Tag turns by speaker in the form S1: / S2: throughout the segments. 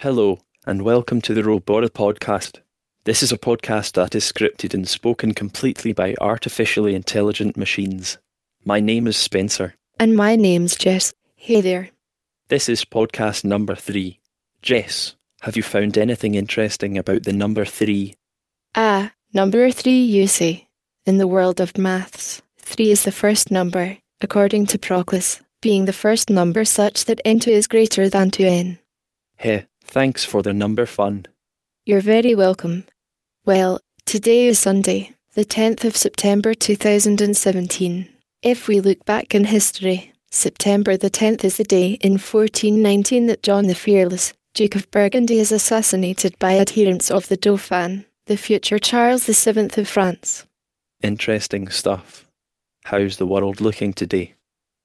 S1: Hello, and welcome to the Robora podcast. This is a podcast that is scripted and spoken completely by artificially intelligent machines. My name is Spencer.
S2: And my name's Jess. Hey there.
S1: This is podcast number three. Jess, have you found anything interesting about the number three?
S2: Ah, number three, you say. In the world of maths, three is the first number, according to Proclus, being the first number such that n2 is greater than 2n.
S1: Heh, thanks for the number fun.
S2: You're very welcome. Well, today is Sunday, the 10th of September 2017. If we look back in history, September the 10th is the day in 1419 that John the Fearless, Duke of Burgundy, is assassinated by adherents of the Dauphin, the future Charles VII of France.
S1: Interesting stuff. How's the world looking today?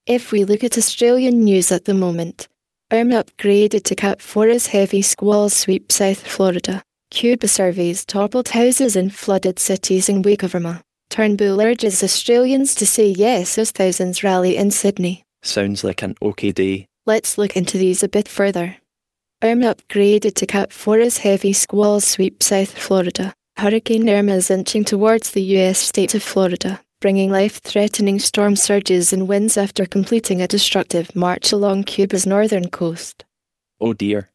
S2: If we look at Australian news at the moment, Irma upgraded to 4 as heavy squalls sweep South Florida. Cuba surveys toppled houses in flooded cities in wake of Irma. Turnbull urges Australians to say yes as thousands rally in Sydney.
S1: Sounds like an okay day.
S2: Let's look into these a bit further. Irma upgraded to Cat 4 as heavy squalls sweep South Florida. Hurricane Irma is inching towards the U.S. state of Florida, bringing life threatening storm surges and winds after completing a destructive march along Cuba's northern coast.
S1: Oh dear.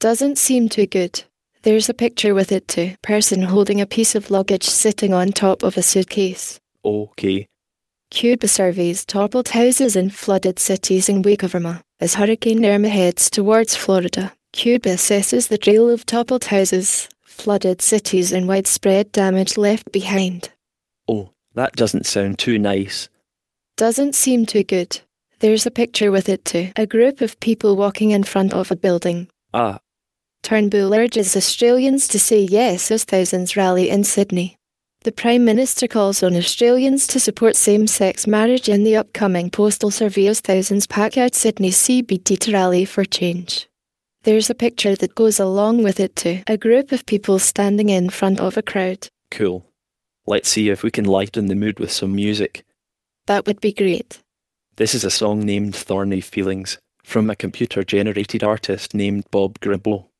S2: Doesn't seem too good. There's a picture with it too. Person holding a piece of luggage sitting on top of a suitcase.
S1: Okay.
S2: Cuba surveys toppled houses in flooded cities in wake of Irma. As Hurricane Irma heads towards Florida, Cuba assesses the trail of toppled houses, flooded cities, and widespread damage left behind.
S1: Oh, that doesn't sound too nice.
S2: Doesn't seem too good. There's a picture with it too. A group of people walking in front of a building.
S1: Ah,
S2: Turnbull urges Australians to say yes as thousands rally in Sydney. The Prime Minister calls on Australians to support same sex marriage in the upcoming postal survey as thousands pack out Sydney's CBD to rally for change. There's a picture that goes along with it too. A group of people standing in front of a crowd.
S1: cool. Let's see if we can lighten the mood with some music.
S2: That would be great.
S1: This is a song named Thorny Feelings from a computer generated artist named Bob Gribble.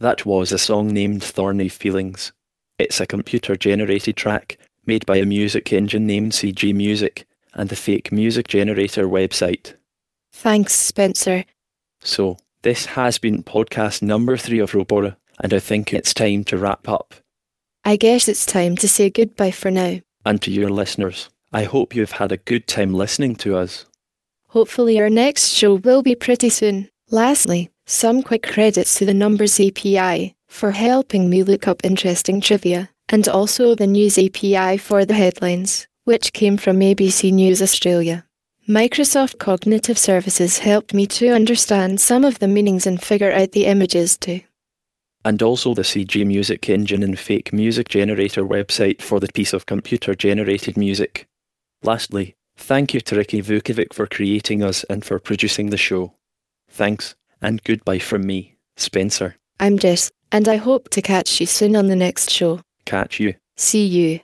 S1: That was a song named Thorny Feelings. It's a computer generated track made by a music engine named CG Music and the fake music generator website.
S2: Thanks, Spencer.
S1: So, this has been podcast number three of Robora and I think it's time to wrap up.
S2: I guess it's time to say goodbye for now.
S1: And to your listeners, I hope you've had a good time listening to us.
S2: Hopefully, our next show will be pretty soon. Lastly, some quick credits to the Numbers API for helping me look up interesting trivia, and also the News API for the headlines, which came from ABC News Australia. Microsoft Cognitive Services helped me to understand some of the meanings and figure out the images too.
S1: And also the CG Music Engine and fake music generator website for the piece of computer generated music. Lastly, thank you to Ricky Vukovic for creating us and for producing the show. Thanks, and goodbye from me, Spencer.
S2: I'm Jess, and I hope to catch you soon on the next show.
S1: Catch you.
S2: See you.